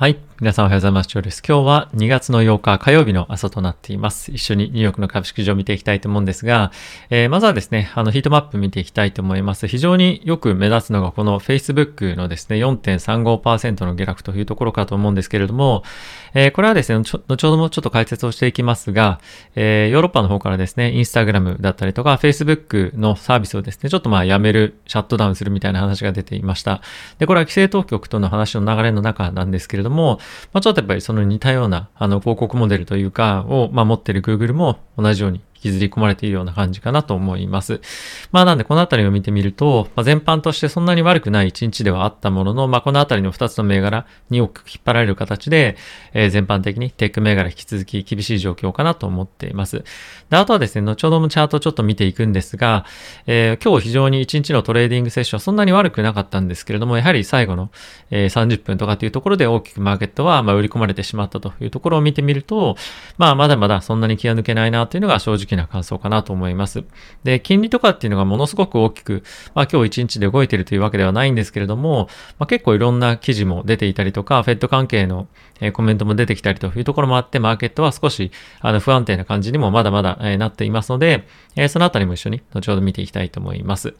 はい。皆さんおはようございます。ジョーです。今日は2月の8日火曜日の朝となっています。一緒にニューヨークの株式市場を見ていきたいと思うんですが、えー、まずはですね、あのヒートマップ見ていきたいと思います。非常によく目立つのがこの Facebook のですね、4.35%の下落というところかと思うんですけれども、えー、これはですね、後ほどもちょっと解説をしていきますが、えー、ヨーロッパの方からですね、インスタグラムだったりとか、Facebook のサービスをですね、ちょっとまあやめる、シャットダウンするみたいな話が出ていました。で、これは規制当局との話の流れの中なんですけれども、まあ、ちょっとやっぱりその似たような、あの、広告モデルというか、を、まあ、持ってる Google も同じように引きずり込まれているような感じかなと思います。まあなんでこのあたりを見てみると、まあ、全般としてそんなに悪くない一日ではあったものの、まあこのあたりの2つの銘柄に大きく引っ張られる形で、えー、全般的にテック銘柄引き続き厳しい状況かなと思っています。で、あとはですね、後ほどもチャートちょっと見ていくんですが、えー、今日非常に1日のトレーディングセッションはそんなに悪くなかったんですけれども、やはり最後の、えー、30分とかというところで大きくマーケットはま売り込まれてしまったというところを見てみると、まあまだまだそんなに気が抜けないなというのが正直な感想かなと思います。で、金利とかっていうのがものすごく大きく、まあ今日一日で動いてるというわけではないんですけれども、まあ結構いろんな記事も出ていたりとか、フェット関係のコメントも出てきたりというところもあって、マーケットは少しあの不安定な感じにもまだまだなっていますので、そのあたりも一緒に後ほど見ていきたいと思います。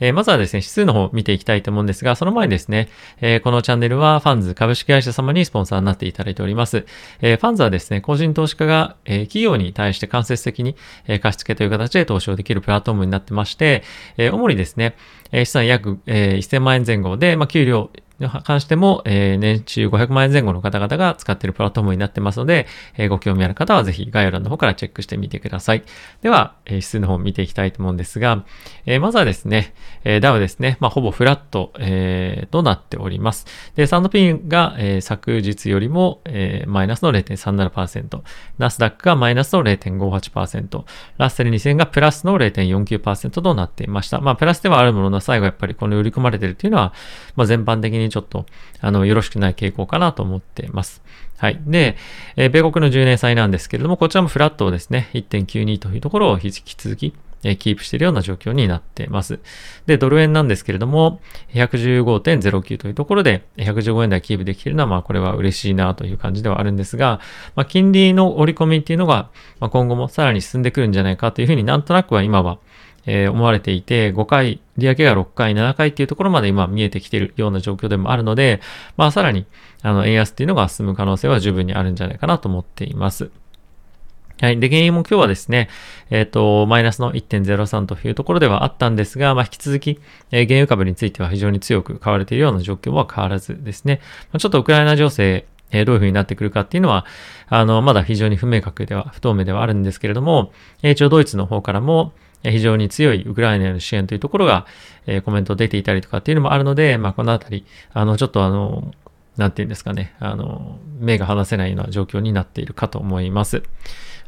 えー、まずはですね、指数の方を見ていきたいと思うんですが、その前にですね、えー、このチャンネルはファンズ株式会社様にスポンサーになっていただいております。えー、ファンズはですね、個人投資家が、え企業に対して間接的に、え貸付という形で投資をできるプラットフォームになってまして、え主にですね、え資産約、え1000万円前後で、まあ、給料に関しても、えー、年収500万円前後の方々が使っているプラットフォームになってますので、えー、ご興味ある方はぜひ概要欄の方からチェックしてみてください。では、えー、指数の方を見ていきたいと思うんですが、えー、まずはですね、えー、ダウですね、まあ、ほぼフラット、えー、となっております。で、サンドピンが、えー、昨日よりも、えー、マイナスの0.37%、ナスダックがマイナスの0.58%、ラッセル2000がプラスの0.49%となっていました。まあ、プラスではあるものの最後やっぱりこの売り込まれているというのは、まあ、全般的ににちょっと、あの、よろしくない傾向かなと思ってます。はい。で、えー、米国の10年債なんですけれども、こちらもフラットをですね、1.92というところを引き続き、えー、キープしているような状況になっています。で、ドル円なんですけれども、115.09というところで、115円台キープできているのは、まあ、これは嬉しいなという感じではあるんですが、まあ、金利の折り込みっていうのが、まあ、今後もさらに進んでくるんじゃないかというふうになんとなくは今は、えー、思われていて、5回、利上げが6回、7回っていうところまで今見えてきているような状況でもあるので、まあさらに、あの、円安っていうのが進む可能性は十分にあるんじゃないかなと思っています。はい。で、原因も今日はですね、えっ、ー、と、マイナスの1.03というところではあったんですが、まあ、引き続き、えー、原油株については非常に強く買われているような状況は変わらずですね、まあ、ちょっとウクライナ情勢、えー、どういう風になってくるかっていうのは、あの、まだ非常に不明確では、不透明ではあるんですけれども、え、一応ドイツの方からも、非常に強いウクライナへの支援というところが、え、コメント出ていたりとかっていうのもあるので、まあ、このあたり、あの、ちょっとあの、なんていうんですかね、あの、目が離せないような状況になっているかと思います。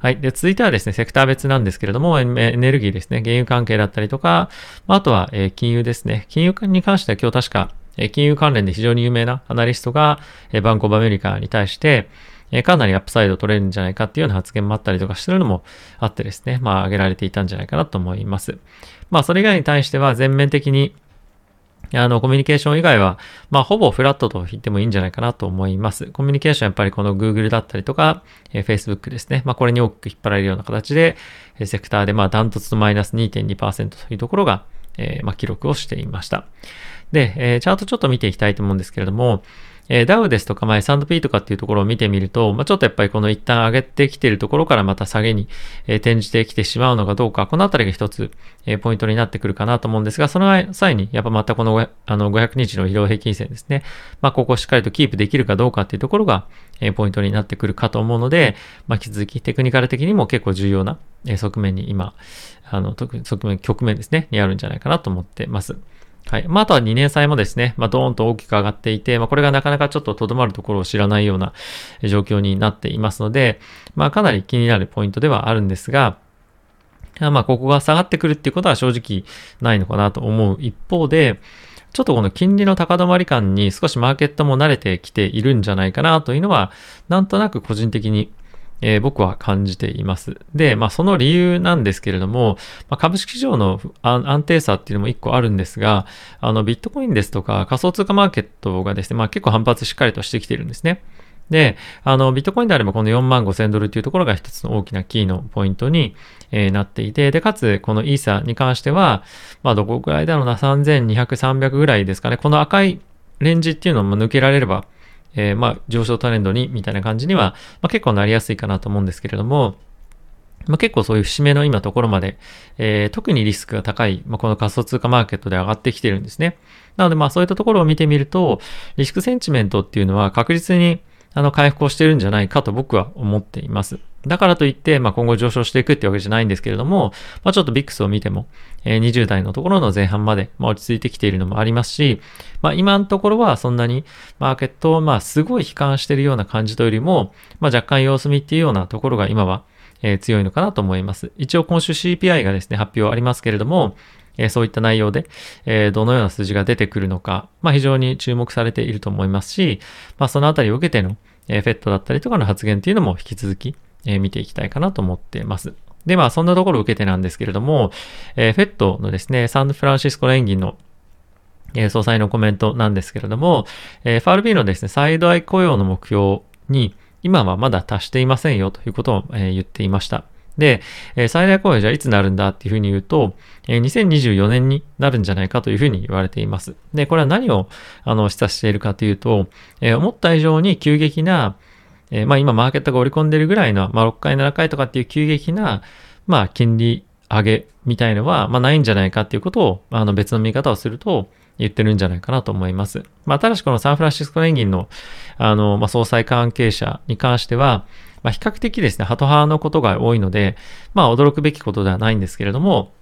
はい。で、続いてはですね、セクター別なんですけれども、エネルギーですね、原油関係だったりとか、あとは、え、金融ですね。金融に関しては今日確か、金融関連で非常に有名なアナリストが、バンコブアメリカに対して、えかなりアップサイド取れるんじゃないかっていうような発言もあったりとかしてるのもあってですね、まあ挙げられていたんじゃないかなと思います。まあそれ以外に対しては全面的にあの、コミュニケーション以外は、まあ、ほぼフラットと言ってもいいんじゃないかなと思います。コミュニケーションやっぱりこの Google だったりとか、えー、Facebook ですね。まあ、これに大きく引っ張られるような形で、えー、セクターで、まあ、ダントツのマイナス2.2%というところが、えー、まあ、記録をしていました。で、えー、チャートちょっと見ていきたいと思うんですけれども、えー、ダウですとか、まあ、S&P とかっていうところを見てみると、まあ、ちょっとやっぱりこの一旦上げてきているところからまた下げに、えー、転じてきてしまうのかどうか、このあたりが一つ、えー、ポイントになってくるかなと思うんですが、その際に、やっぱまたこのあの500日の移動平均線ですね。まあ、ここをしっかりとキープできるかどうかっていうところが、えー、ポイントになってくるかと思うので、まあ、引き続きテクニカル的にも結構重要な、えー、側面に今、あの、特に側面、局面ですね、にあるんじゃないかなと思ってます。はい。まあ、あとは2年債もですね、まあ、ドーンと大きく上がっていて、まあ、これがなかなかちょっと留まるところを知らないような状況になっていますので、まあ、かなり気になるポイントではあるんですが、まあ、ここが下がってくるっていうことは正直ないのかなと思う一方で、ちょっとこの金利の高止まり感に少しマーケットも慣れてきているんじゃないかなというのは、なんとなく個人的にえー、僕は感じています。で、まあその理由なんですけれども、まあ、株式市場の安定さっていうのも一個あるんですが、あのビットコインですとか仮想通貨マーケットがですね、まあ結構反発しっかりとしてきているんですね。で、あの、ビットコインであればこの4万5千ドルというところが一つの大きなキーのポイントに、えー、なっていて、で、かつ、このイーサに関しては、まあ、どこくらいだろうな、3200、300ぐらいですかね。この赤いレンジっていうのを抜けられれば、えー、まあ、上昇トレンドに、みたいな感じには、まあ、結構なりやすいかなと思うんですけれども、まあ、結構そういう節目の今ところまで、えー、特にリスクが高い、まあ、この仮想通貨マーケットで上がってきてるんですね。なのでまあそういったところを見てみると、リスクセンチメントっていうのは確実にあの回復をしてるんじゃないかと僕は思っています。だからといって、まあ、今後上昇していくってわけじゃないんですけれども、まあ、ちょっとビックスを見ても、えー、20代のところの前半まで、まあ、落ち着いてきているのもありますし、まあ、今のところはそんなにマーケットを、まあ、すごい悲観しているような感じというよりも、まあ、若干様子見っていうようなところが今は、えー、強いのかなと思います。一応今週 CPI がですね、発表ありますけれども、え、そういった内容で、え、どのような数字が出てくるのか、まあ、非常に注目されていると思いますし、まあ、そのあたりを受けての、えー、フェットだったりとかの発言っていうのも引き続き、え、見ていきたいかなと思っています。で、まあ、そんなところを受けてなんですけれども、えー、フェットのですね、サンフランシスコ連銀のえ総裁のコメントなんですけれども、え FRB のですね、サイドアイ雇用の目標に、今はまだ達していませんよということを、え言っていました。で、え最大雇用じゃいつなるんだっていうふうに言うと、え2024年になるんじゃないかというふうに言われています。で、これは何をあの示唆しているかというと、え思った以上に急激な、え、まあ今マーケットが織り込んでるぐらいの、まあ6回、7回とかっていう急激な、まあ金利上げみたいのは、まあないんじゃないかっていうことを、あの別の見方をすると、言ってるんじゃないかなと思います。まあ、ただしこのサンフランシスコ連銀の、あの、まあ、総裁関係者に関しては、まあ、比較的ですね、ハト派のことが多いので、まあ、驚くべきことではないんですけれども、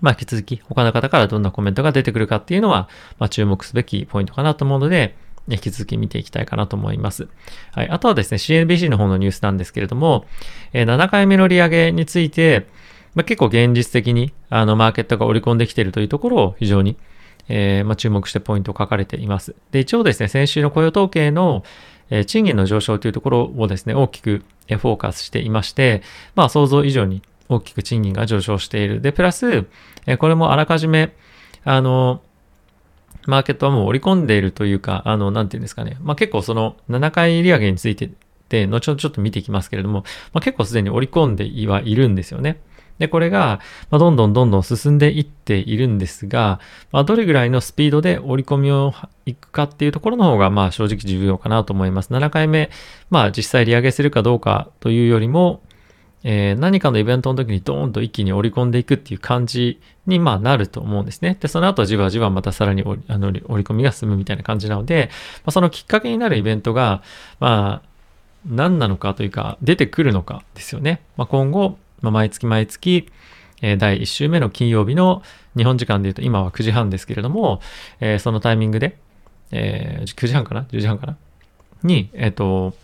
まあ、引き続き他の方からどんなコメントが出てくるかっていうのは、まあ、注目すべきポイントかなと思うので、引き続き見ていきたいかなと思います。はい。あとはですね、CNBC の方のニュースなんですけれども、えー、7回目の利上げについて、まあ、結構現実的に、あの、マーケットが織り込んできているというところを非常に、えー、まあ、注目してポイントを書かれています。で、一応ですね、先週の雇用統計の、え、賃金の上昇というところをですね、大きくフォーカスしていまして、まあ、想像以上に大きく賃金が上昇している。で、プラス、え、これもあらかじめ、あの、マーケットはもう織り込んでいるというか、あの、なんていうんですかね。まあ、結構その7回利上げについてで、後ほどちょっと見ていきますけれども、まあ、結構すでに織り込んではいるんですよね。で、これが、まどんどんどんどん進んでいっているんですが、まあ、どれぐらいのスピードで折り込みをいくかっていうところの方が、まあ正直重要かなと思います。7回目、まあ実際利上げするかどうかというよりも、えー、何かのイベントの時にドーンと一気に織り込んでいくっていう感じに、まあ、なると思うんですね。で、その後じわじわまたさらに折りあの織り込みが進むみたいな感じなので、まあ、そのきっかけになるイベントが、まあ、何なのかというか、出てくるのかですよね。まあ、今後、まあ、毎月毎月、えー、第1週目の金曜日の日本時間で言うと今は9時半ですけれども、えー、そのタイミングで、えー、9時半かな ?10 時半かな？に、えっ、と、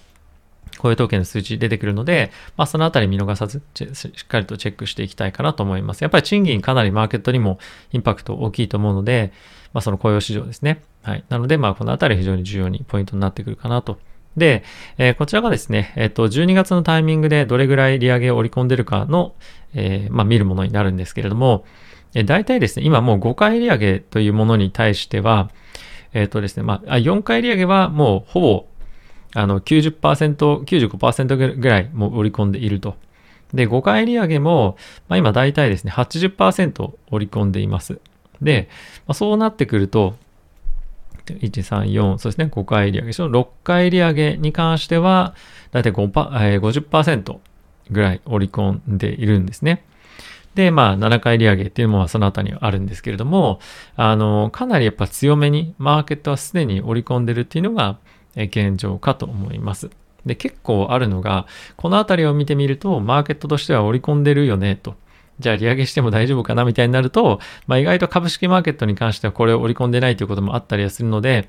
雇用統計の数値出てくるので、まあ、そのあたり見逃さず、しっかりとチェックしていきたいかなと思います。やっぱり賃金かなりマーケットにもインパクト大きいと思うので、まあ、その雇用市場ですね。はい。なので、まあ、このあたり非常に重要にポイントになってくるかなとで、えー、こちらがですね、えっ、ー、と、12月のタイミングでどれぐらい利上げを織り込んでるかの、えー、まあ、見るものになるんですけれども、えー、大体ですね、今もう5回利上げというものに対しては、えっ、とですね、まあ、4回利上げはもうほぼ、あの90%、95%ぐらいもう織り込んでいると。で、5回利上げも、まあ、今大体ですね、80%織り込んでいます。で、まあ、そうなってくると、1、3、4、そうですね、5回利上げ。その6回利上げに関しては、だいたい5%、えー、50%ぐらい織り込んでいるんですね。で、まあ、7回利上げっていうのもその他にはあるんですけれども、あの、かなりやっぱ強めにマーケットはすでに織り込んでるっていうのが現状かと思います。で、結構あるのが、このあたりを見てみると、マーケットとしては織り込んでるよね、と。じゃあ利上げしても大丈夫かなみたいになると、まあ、意外と株式マーケットに関してはこれを織り込んでないということもあったりはするので、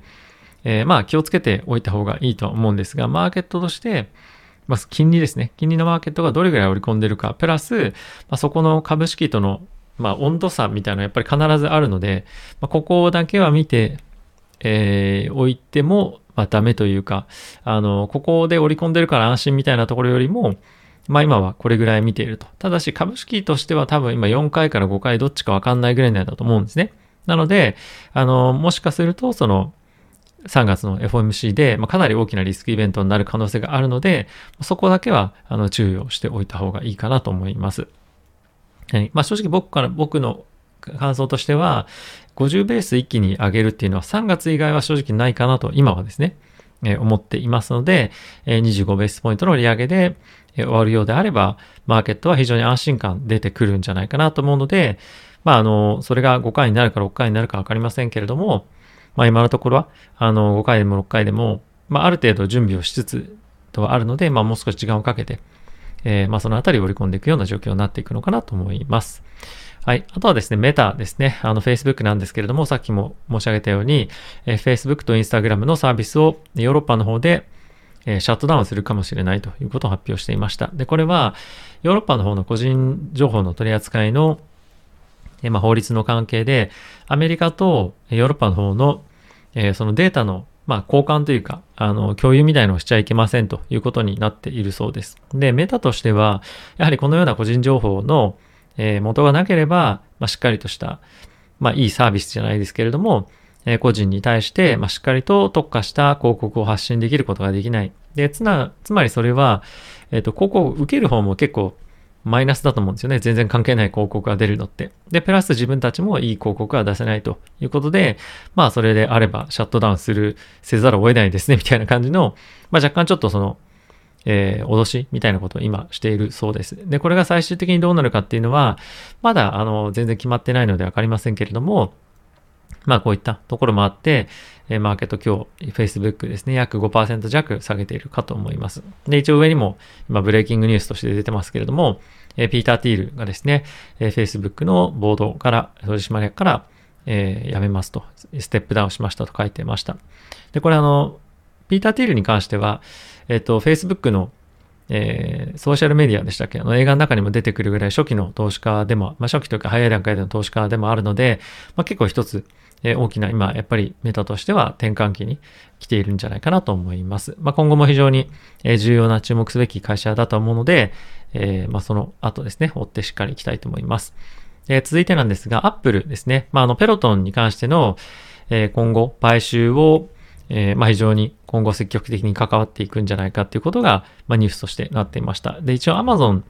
えー、まあ気をつけておいた方がいいとは思うんですが、マーケットとして、まず金利ですね。金利のマーケットがどれぐらい織り込んでるか、プラス、まあ、そこの株式との、まあ、温度差みたいなのはやっぱり必ずあるので、まあ、ここだけは見て、えー、おいても、まあ、ダメというか、あの、ここで織り込んでるから安心みたいなところよりも、まあ今はこれぐらい見ていると。ただし株式としては多分今4回から5回どっちかわかんないぐらいなんだと思うんですね。なので、あの、もしかするとその3月の FOMC で、まあ、かなり大きなリスクイベントになる可能性があるので、そこだけはあの注意をしておいた方がいいかなと思います。はい。まあ正直僕から、僕の感想としては、50ベース一気に上げるっていうのは3月以外は正直ないかなと今はですね、思っていますので、え、25ベースポイントの利上げで、終わるようであれば、マーケットは非常に安心感出てくるんじゃないかなと思うので、まああの、それが5回になるか6回になるかわかりませんけれども、まあ今のところは、あの、5回でも6回でも、まあある程度準備をしつつとはあるので、まあもう少し時間をかけて、えー、まあそのあたりを織り込んでいくような状況になっていくのかなと思います。はい。あとはですね、メタですね。あの、Facebook なんですけれども、さっきも申し上げたように、えー、Facebook と Instagram のサービスをヨーロッパの方で、え、シャットダウンするかもしれないということを発表していました。で、これは、ヨーロッパの方の個人情報の取り扱いの、え、まあ、法律の関係で、アメリカとヨーロッパの方の、え、そのデータのまあ、交換というか、あの、共有みたいのをしちゃいけませんということになっているそうです。で、メタとしては、やはりこのような個人情報の、えー、元がなければ、まあ、しっかりとした、まあ、いいサービスじゃないですけれども、えー、個人に対して、まあ、しっかりと特化した広告を発信できることができない。で、つな、つまりそれは、えっ、ー、と、広告を受ける方も結構、マイナスだと思うんですよね。全然関係ない広告が出るのって。で、プラス自分たちもいい広告が出せないということで、まあそれであればシャットダウンする、せざるを得ないですね、みたいな感じの、まあ若干ちょっとその、えー、脅しみたいなことを今しているそうです。で、これが最終的にどうなるかっていうのは、まだあの、全然決まってないのでわかりませんけれども、まあこういったところもあって、えマーケット今日、Facebook ですね、約5%弱下げているかと思います。で、一応上にも今ブレイキングニュースとして出てますけれども、えピーター・ティールがですね、え Facebook のボードから、取締役から、えー、やめますと、ステップダウンしましたと書いてました。で、これあの、ピーター・ティールに関しては、えっ、と、Facebook のえー、ソーシャルメディアでしたっけ？あの映画の中にも出てくるぐらい初期の投資家でも、まあ、初期というか早い段階での投資家でもあるので、まあ、結構一つ、えー、大きな今、やっぱりメタとしては転換期に来ているんじゃないかなと思います。まあ、今後も非常に、え、重要な注目すべき会社だと思うので、えー、まあ、その後ですね、追ってしっかりいきたいと思います。えー、続いてなんですが、Apple ですね。まあ、あの、ペロトンに関しての、えー、今後、買収を、えー、まあ、非常に今後積極的に関わっていくんじゃないかっていうことが、まあ、ニュースとしてなっていました。で、一応 Amazon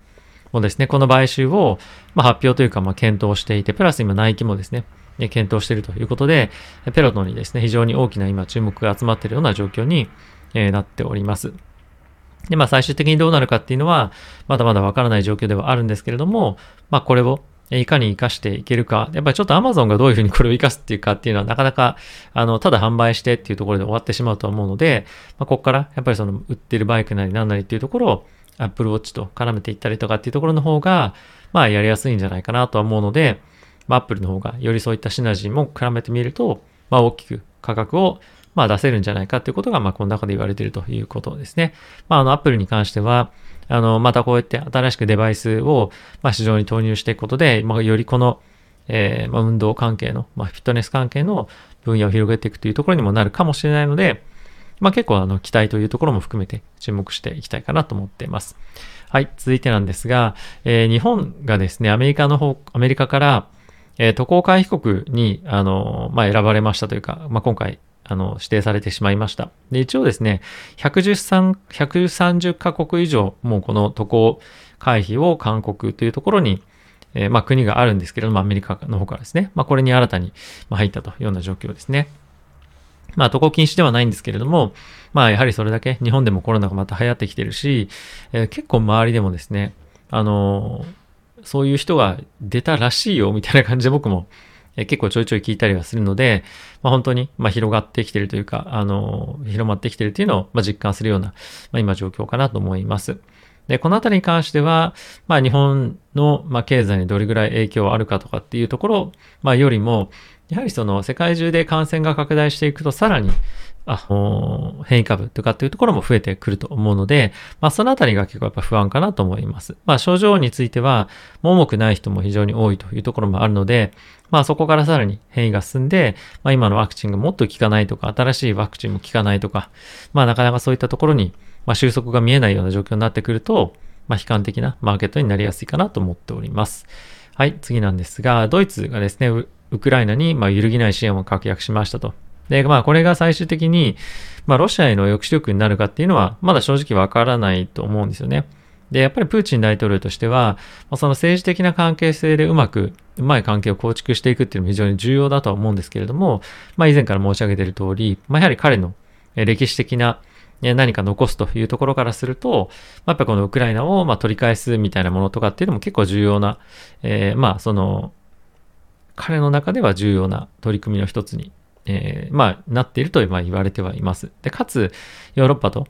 もですね、この買収を、まあ、発表というか、まあ、検討していて、プラス今、ナイキもですね、検討しているということで、ペロトンにですね、非常に大きな今注目が集まっているような状況に、えー、なっております。で、まあ最終的にどうなるかっていうのは、まだまだわからない状況ではあるんですけれども、まあこれをいかに活かしていけるか。やっぱりちょっと Amazon がどういうふうにこれを活かすっていうかっていうのはなかなか、あの、ただ販売してっていうところで終わってしまうと思うので、まあ、ここからやっぱりその売ってるバイクなり何なりっていうところを Apple Watch と絡めていったりとかっていうところの方が、まあやりやすいんじゃないかなとは思うので、まあ Apple の方がよりそういったシナジーも絡めてみると、まあ大きく価格をまあ出せるんじゃないかっていうことが、まあこの中で言われているということですね。まああの Apple に関しては、あの、またこうやって新しくデバイスを、まあ、市場に投入していくことで、まあ、よりこの、えー、まあ、運動関係の、まあ、フィットネス関係の分野を広げていくというところにもなるかもしれないので、まあ、結構あの、期待というところも含めて注目していきたいかなと思っています。はい、続いてなんですが、えー、日本がですね、アメリカの方、アメリカから、えー、渡航回避国に、あの、まあ、選ばれましたというか、まあ、今回、あの、指定されてしまいました。で、一応ですね、113、130カ国以上、もうこの渡航回避を勧告というところに、えー、まあ国があるんですけれども、アメリカの方からですね、まあこれに新たに入ったというような状況ですね。まあ渡航禁止ではないんですけれども、まあやはりそれだけ日本でもコロナがまた流行ってきてるし、えー、結構周りでもですね、あのー、そういう人が出たらしいよみたいな感じで僕もえ結構ちょいちょい聞いたりはするので、まあ、本当に、ま広がってきてるというか、あの、広まってきてるというのを、ま実感するような、ま、今状況かなと思います。で、このあたりに関しては、まあ日本の、ま経済にどれぐらい影響あるかとかっていうところ、まあよりも、やはりその世界中で感染が拡大していくとさらにあ変異株とかっていうところも増えてくると思うので、まあそのあたりが結構やっぱ不安かなと思います。まあ症状については、もう重くない人も非常に多いというところもあるので、まあそこからさらに変異が進んで、まあ今のワクチンがもっと効かないとか、新しいワクチンも効かないとか、まあなかなかそういったところに、まあ収束が見えないような状況になってくると、まあ悲観的なマーケットになりやすいかなと思っております。はい、次なんですが、ドイツがですね、ウクライナにまあ揺るぎない支援を確約しましたと。で、まあ、これが最終的に、まあ、ロシアへの抑止力になるかっていうのは、まだ正直わからないと思うんですよね。で、やっぱりプーチン大統領としては、まあ、その政治的な関係性でうまく、うまい関係を構築していくっていうのも非常に重要だとは思うんですけれども、まあ、以前から申し上げている通り、まあ、やはり彼の歴史的な何か残すというところからすると、まあ、やっぱこのウクライナをま取り返すみたいなものとかっていうのも結構重要な、えー、まあその彼の中では重要な取り組みの一つにえー、まあ、なっているとま言われてはいます。で、かつ、ヨーロッパと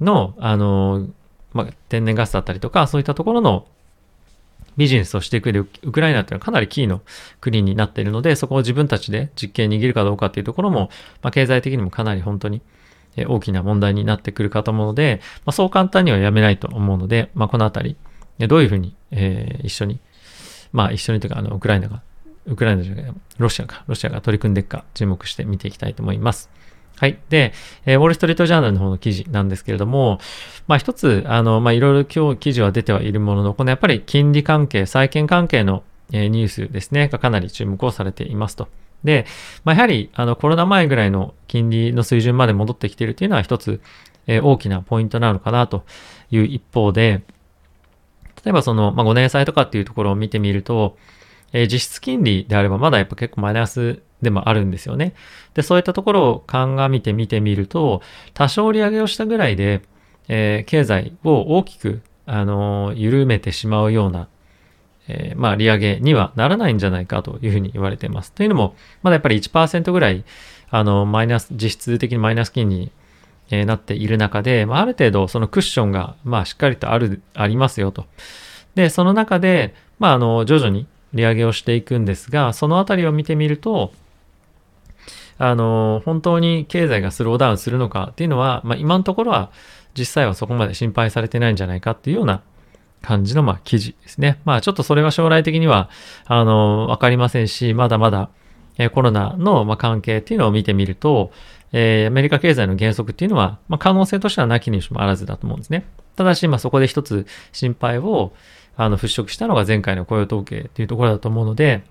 の、あの、まあ、天然ガスだったりとか、そういったところのビジネスをしてく上で、ウクライナっていうのはかなりキーの国になっているので、そこを自分たちで実験握るかどうかっていうところも、まあ、経済的にもかなり本当に大きな問題になってくるかと思うので、まあ、そう簡単にはやめないと思うので、まあ、このあたり、どういうふうに、えー、一緒に、まあ一緒にというか、あの、ウクライナがウクライナじゃない、ロシアか、ロシアが取り組んでいくか注目して見ていきたいと思います。はい。で、えー、ウォールストリートジャーナルの方の記事なんですけれども、まあ一つ、あの、まあいろいろ今日記事は出てはいるものの、このやっぱり金利関係、債券関係の、え、ニュースですね、がかなり注目をされていますと。で、まあやはり、あの、コロナ前ぐらいの金利の水準まで戻ってきているというのは一つ、えー、大きなポイントなのかなという一方で、例えばその、まあ5年債とかっていうところを見てみると、えー、実質金利であればまだやっぱ結構マイナスでもあるんですよね。で、そういったところを鑑みて見てみると、多少利上げをしたぐらいで、えー、経済を大きく、あのー、緩めてしまうような、えー、まあ、利上げにはならないんじゃないかというふうに言われています。というのも、まだやっぱり1%ぐらい、あの、マイナス、実質的にマイナス金利に、えなっている中で、まあ、ある程度そのクッションが、まあ、しっかりとある、ありますよと。で、その中で、まあ、あの、徐々に、利上げをしていくんですが、そのあたりを見てみると、あの、本当に経済がスローダウンするのかっていうのは、まあ、今のところは実際はそこまで心配されてないんじゃないかっていうような感じの、まあ、記事ですね。まあ、ちょっとそれは将来的には、あの、わかりませんし、まだまだ、えコロナの、ま関係っていうのを見てみると、えー、アメリカ経済の減速っていうのは、まあ、可能性としてはなきにしもあらずだと思うんですね。ただし、まあ、そこで一つ心配を、あの、払拭したのが前回の雇用統計っていうところだと思うので、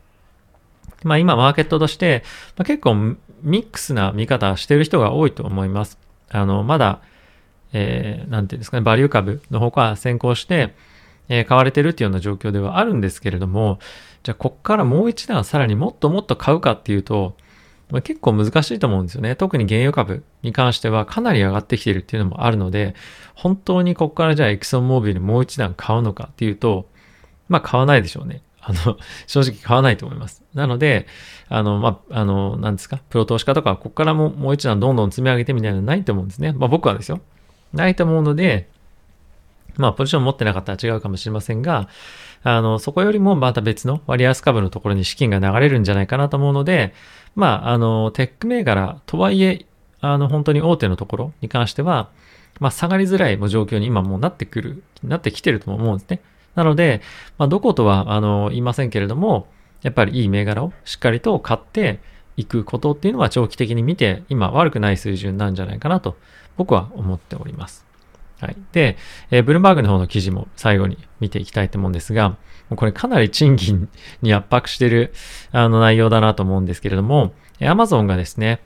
まあ今マーケットとして、まあ、結構ミックスな見方してる人が多いと思います。あの、まだ、えー、なんていうんですかね、バリュー株の方から先行して、えー、買われてるっていうような状況ではあるんですけれども、じゃあこっからもう一段さらにもっともっと買うかっていうと、まあ、結構難しいと思うんですよね。特に原油株に関してはかなり上がってきてるっていうのもあるので、本当にここからじゃあエクソンモービルもう一段買うのかっていうと、まあ買わないでしょうね。あの、正直買わないと思います。なので、あの、まあ、あの、なんですか、プロ投資家とか、ここからももう一段どんどん積み上げてみたいなのないと思うんですね。まあ僕はですよ。ないと思うので、まあポジション持ってなかったら違うかもしれませんが、あの、そこよりもまた別の割安株のところに資金が流れるんじゃないかなと思うので、まあ、あの、テック銘柄とはいえ、あの、本当に大手のところに関しては、まあ、下がりづらい状況に今もうなってくる、なってきてると思うんですね。なので、まあ、どことは、あの、言いませんけれども、やっぱりいい銘柄をしっかりと買っていくことっていうのは長期的に見て、今悪くない水準なんじゃないかなと、僕は思っております。はい。で、えー、ブルームバーグの方の記事も最後に見ていきたいと思うんですが、これかなり賃金に圧迫してるあの内容だなと思うんですけれども、アマゾンがですね、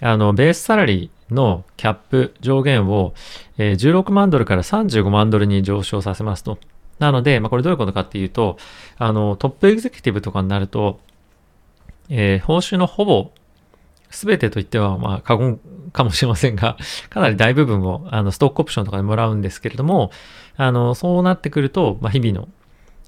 あの、ベースサラリーのキャップ上限を、えー、16万ドルから35万ドルに上昇させますと。なので、まあ、これどういうことかっていうと、あの、トップエグゼクティブとかになると、えー、報酬のほぼ全てと言っては、まあ、過言かもしれませんが、かなり大部分を、あの、ストックオプションとかでもらうんですけれども、あの、そうなってくると、まあ、日々の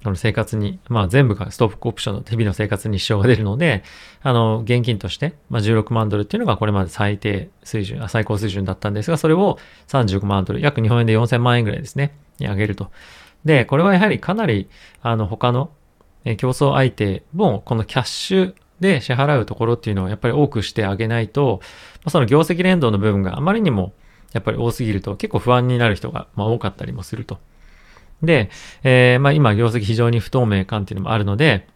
あの生活に、まあ全部がストックオプションの日々の生活に支障が出るので、あの、現金として、まあ16万ドルっていうのがこれまで最低水準、最高水準だったんですが、それを35万ドル、約日本円で4000万円ぐらいですね、に上げると。で、これはやはりかなり、あの、他の競争相手も、このキャッシュで支払うところっていうのをやっぱり多くしてあげないと、まあ、その業績連動の部分があまりにもやっぱり多すぎると結構不安になる人がま多かったりもすると。で、えー、まあ今業績非常に不透明感っていうのもあるので、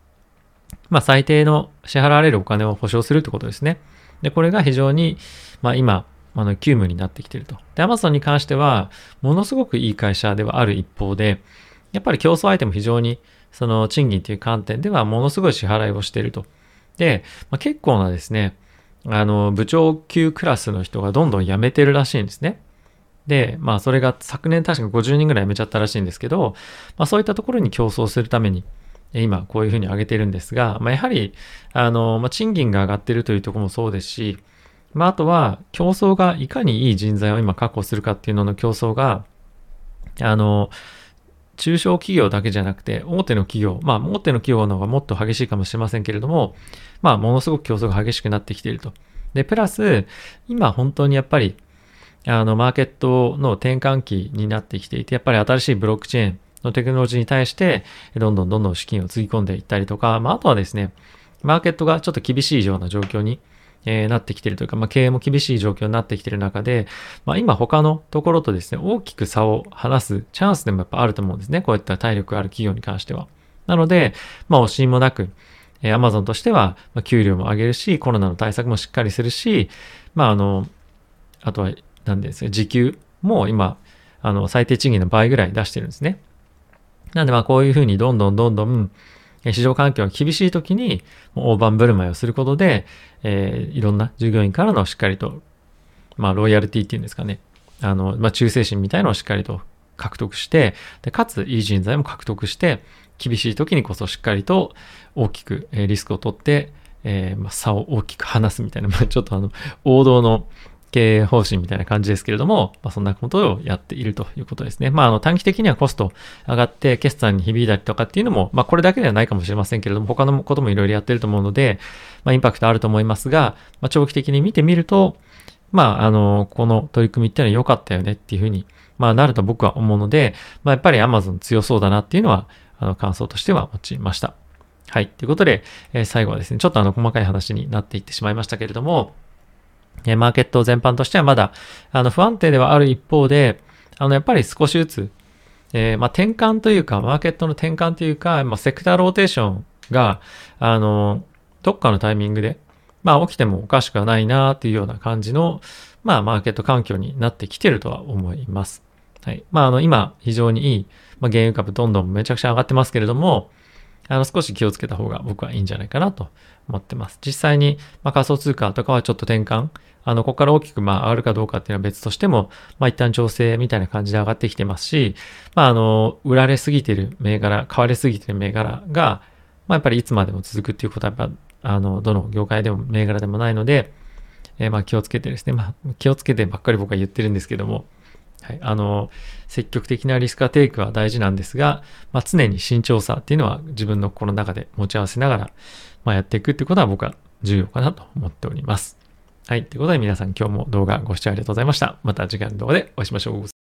まあ最低の支払われるお金を保証するってことですね。で、これが非常に、まあ今、あの、急務になってきてると。で、Amazon に関しては、ものすごくいい会社ではある一方で、やっぱり競争相手も非常に、その賃金という観点ではものすごい支払いをしていると。で、まあ、結構なですね、あの、部長級クラスの人がどんどん辞めてるらしいんですね。で、まあそれが昨年確か50人ぐらい辞めちゃったらしいんですけど、まあそういったところに競争するために、今こういうふうに上げてるんですが、まあ、やはり、あの、まあ、賃金が上がってるというところもそうですし、まあ、あとは競争がいかにいい人材を今確保するかっていうのの競争が、あの、中小企業だけじゃなくて、大手の企業、まあ、大手の企業の方がもっと激しいかもしれませんけれども、まあ、ものすごく競争が激しくなってきていると。で、プラス、今本当にやっぱり、あの、マーケットの転換期になってきていて、やっぱり新しいブロックチェーンのテクノロジーに対して、どんどんどんどん資金をつぎ込んでいったりとか、まあ、あとはですね、マーケットがちょっと厳しいような状況に、えー、なってきてるというか、まあ、経営も厳しい状況になってきてる中で、まあ、今他のところとですね、大きく差を離すチャンスでもやっぱあると思うんですね。こういった体力ある企業に関しては。なので、まあ、惜しみもなく、えー、Amazon としては、まあ、給料も上げるし、コロナの対策もしっかりするし、まあ、あの、あとは、なんですね、時給も今、あの、最低賃金の倍ぐらい出してるんですね。なんでまあこういうふうにどんどんどんどん市場環境が厳しい時に大盤振る舞いをすることで、えー、いろんな従業員からのしっかりと、まあロイヤルティっていうんですかね、あの、まあ忠誠心みたいのをしっかりと獲得して、で、かついい人材も獲得して、厳しい時にこそしっかりと大きくリスクを取って、えー、まあ、差を大きく離すみたいな、まあ、ちょっとあの、王道の経営方針みたいな感じですけれども、まあ、そんなことをやっているということですね。まあ、あの短期的にはコスト上がって決算に響いたりとかっていうのも、まあ、これだけではないかもしれませんけれども、他のこともいろいろやってると思うので、まあ、インパクトあると思いますが、まあ、長期的に見てみると、まあ、あの、この取り組みっていうのは良かったよねっていうふうに、まあ、なると僕は思うので、まあ、やっぱり Amazon 強そうだなっていうのは、あの、感想としては持ちました。はい。ということで、えー、最後はですね、ちょっとあの、細かい話になっていってしまいましたけれども、えマーケット全般としてはまだ、あの、不安定ではある一方で、あの、やっぱり少しずつ、えー、まあ、転換というか、マーケットの転換というか、まあ、セクターローテーションが、あの、どっかのタイミングで、まあ、起きてもおかしくはないなっていうような感じの、まあ、マーケット環境になってきてるとは思います。はい。まあ、あの、今、非常にいい、まあ、原油株どんどんめちゃくちゃ上がってますけれども、あの、少し気をつけた方が僕はいいんじゃないかなと思ってます。実際に、まあ、仮想通貨とかはちょっと転換、あの、ここから大きく、まあ、上がるかどうかっていうのは別としても、まあ、一旦調整みたいな感じで上がってきてますし、まあ、あの、売られすぎてる銘柄、買われすぎてる銘柄が、まあ、やっぱりいつまでも続くっていうことは、やっぱ、あの、どの業界でも銘柄でもないので、えー、まあ、気をつけてですね、まあ、気をつけてばっかり僕は言ってるんですけども、はい、あの、積極的なリスクアテイクは大事なんですが、まあ、常に慎重さっていうのは自分の心の中で持ち合わせながら、まあ、やっていくっていうことは僕は重要かなと思っております。はい。ということで皆さん今日も動画ご視聴ありがとうございました。また次回の動画でお会いしましょう。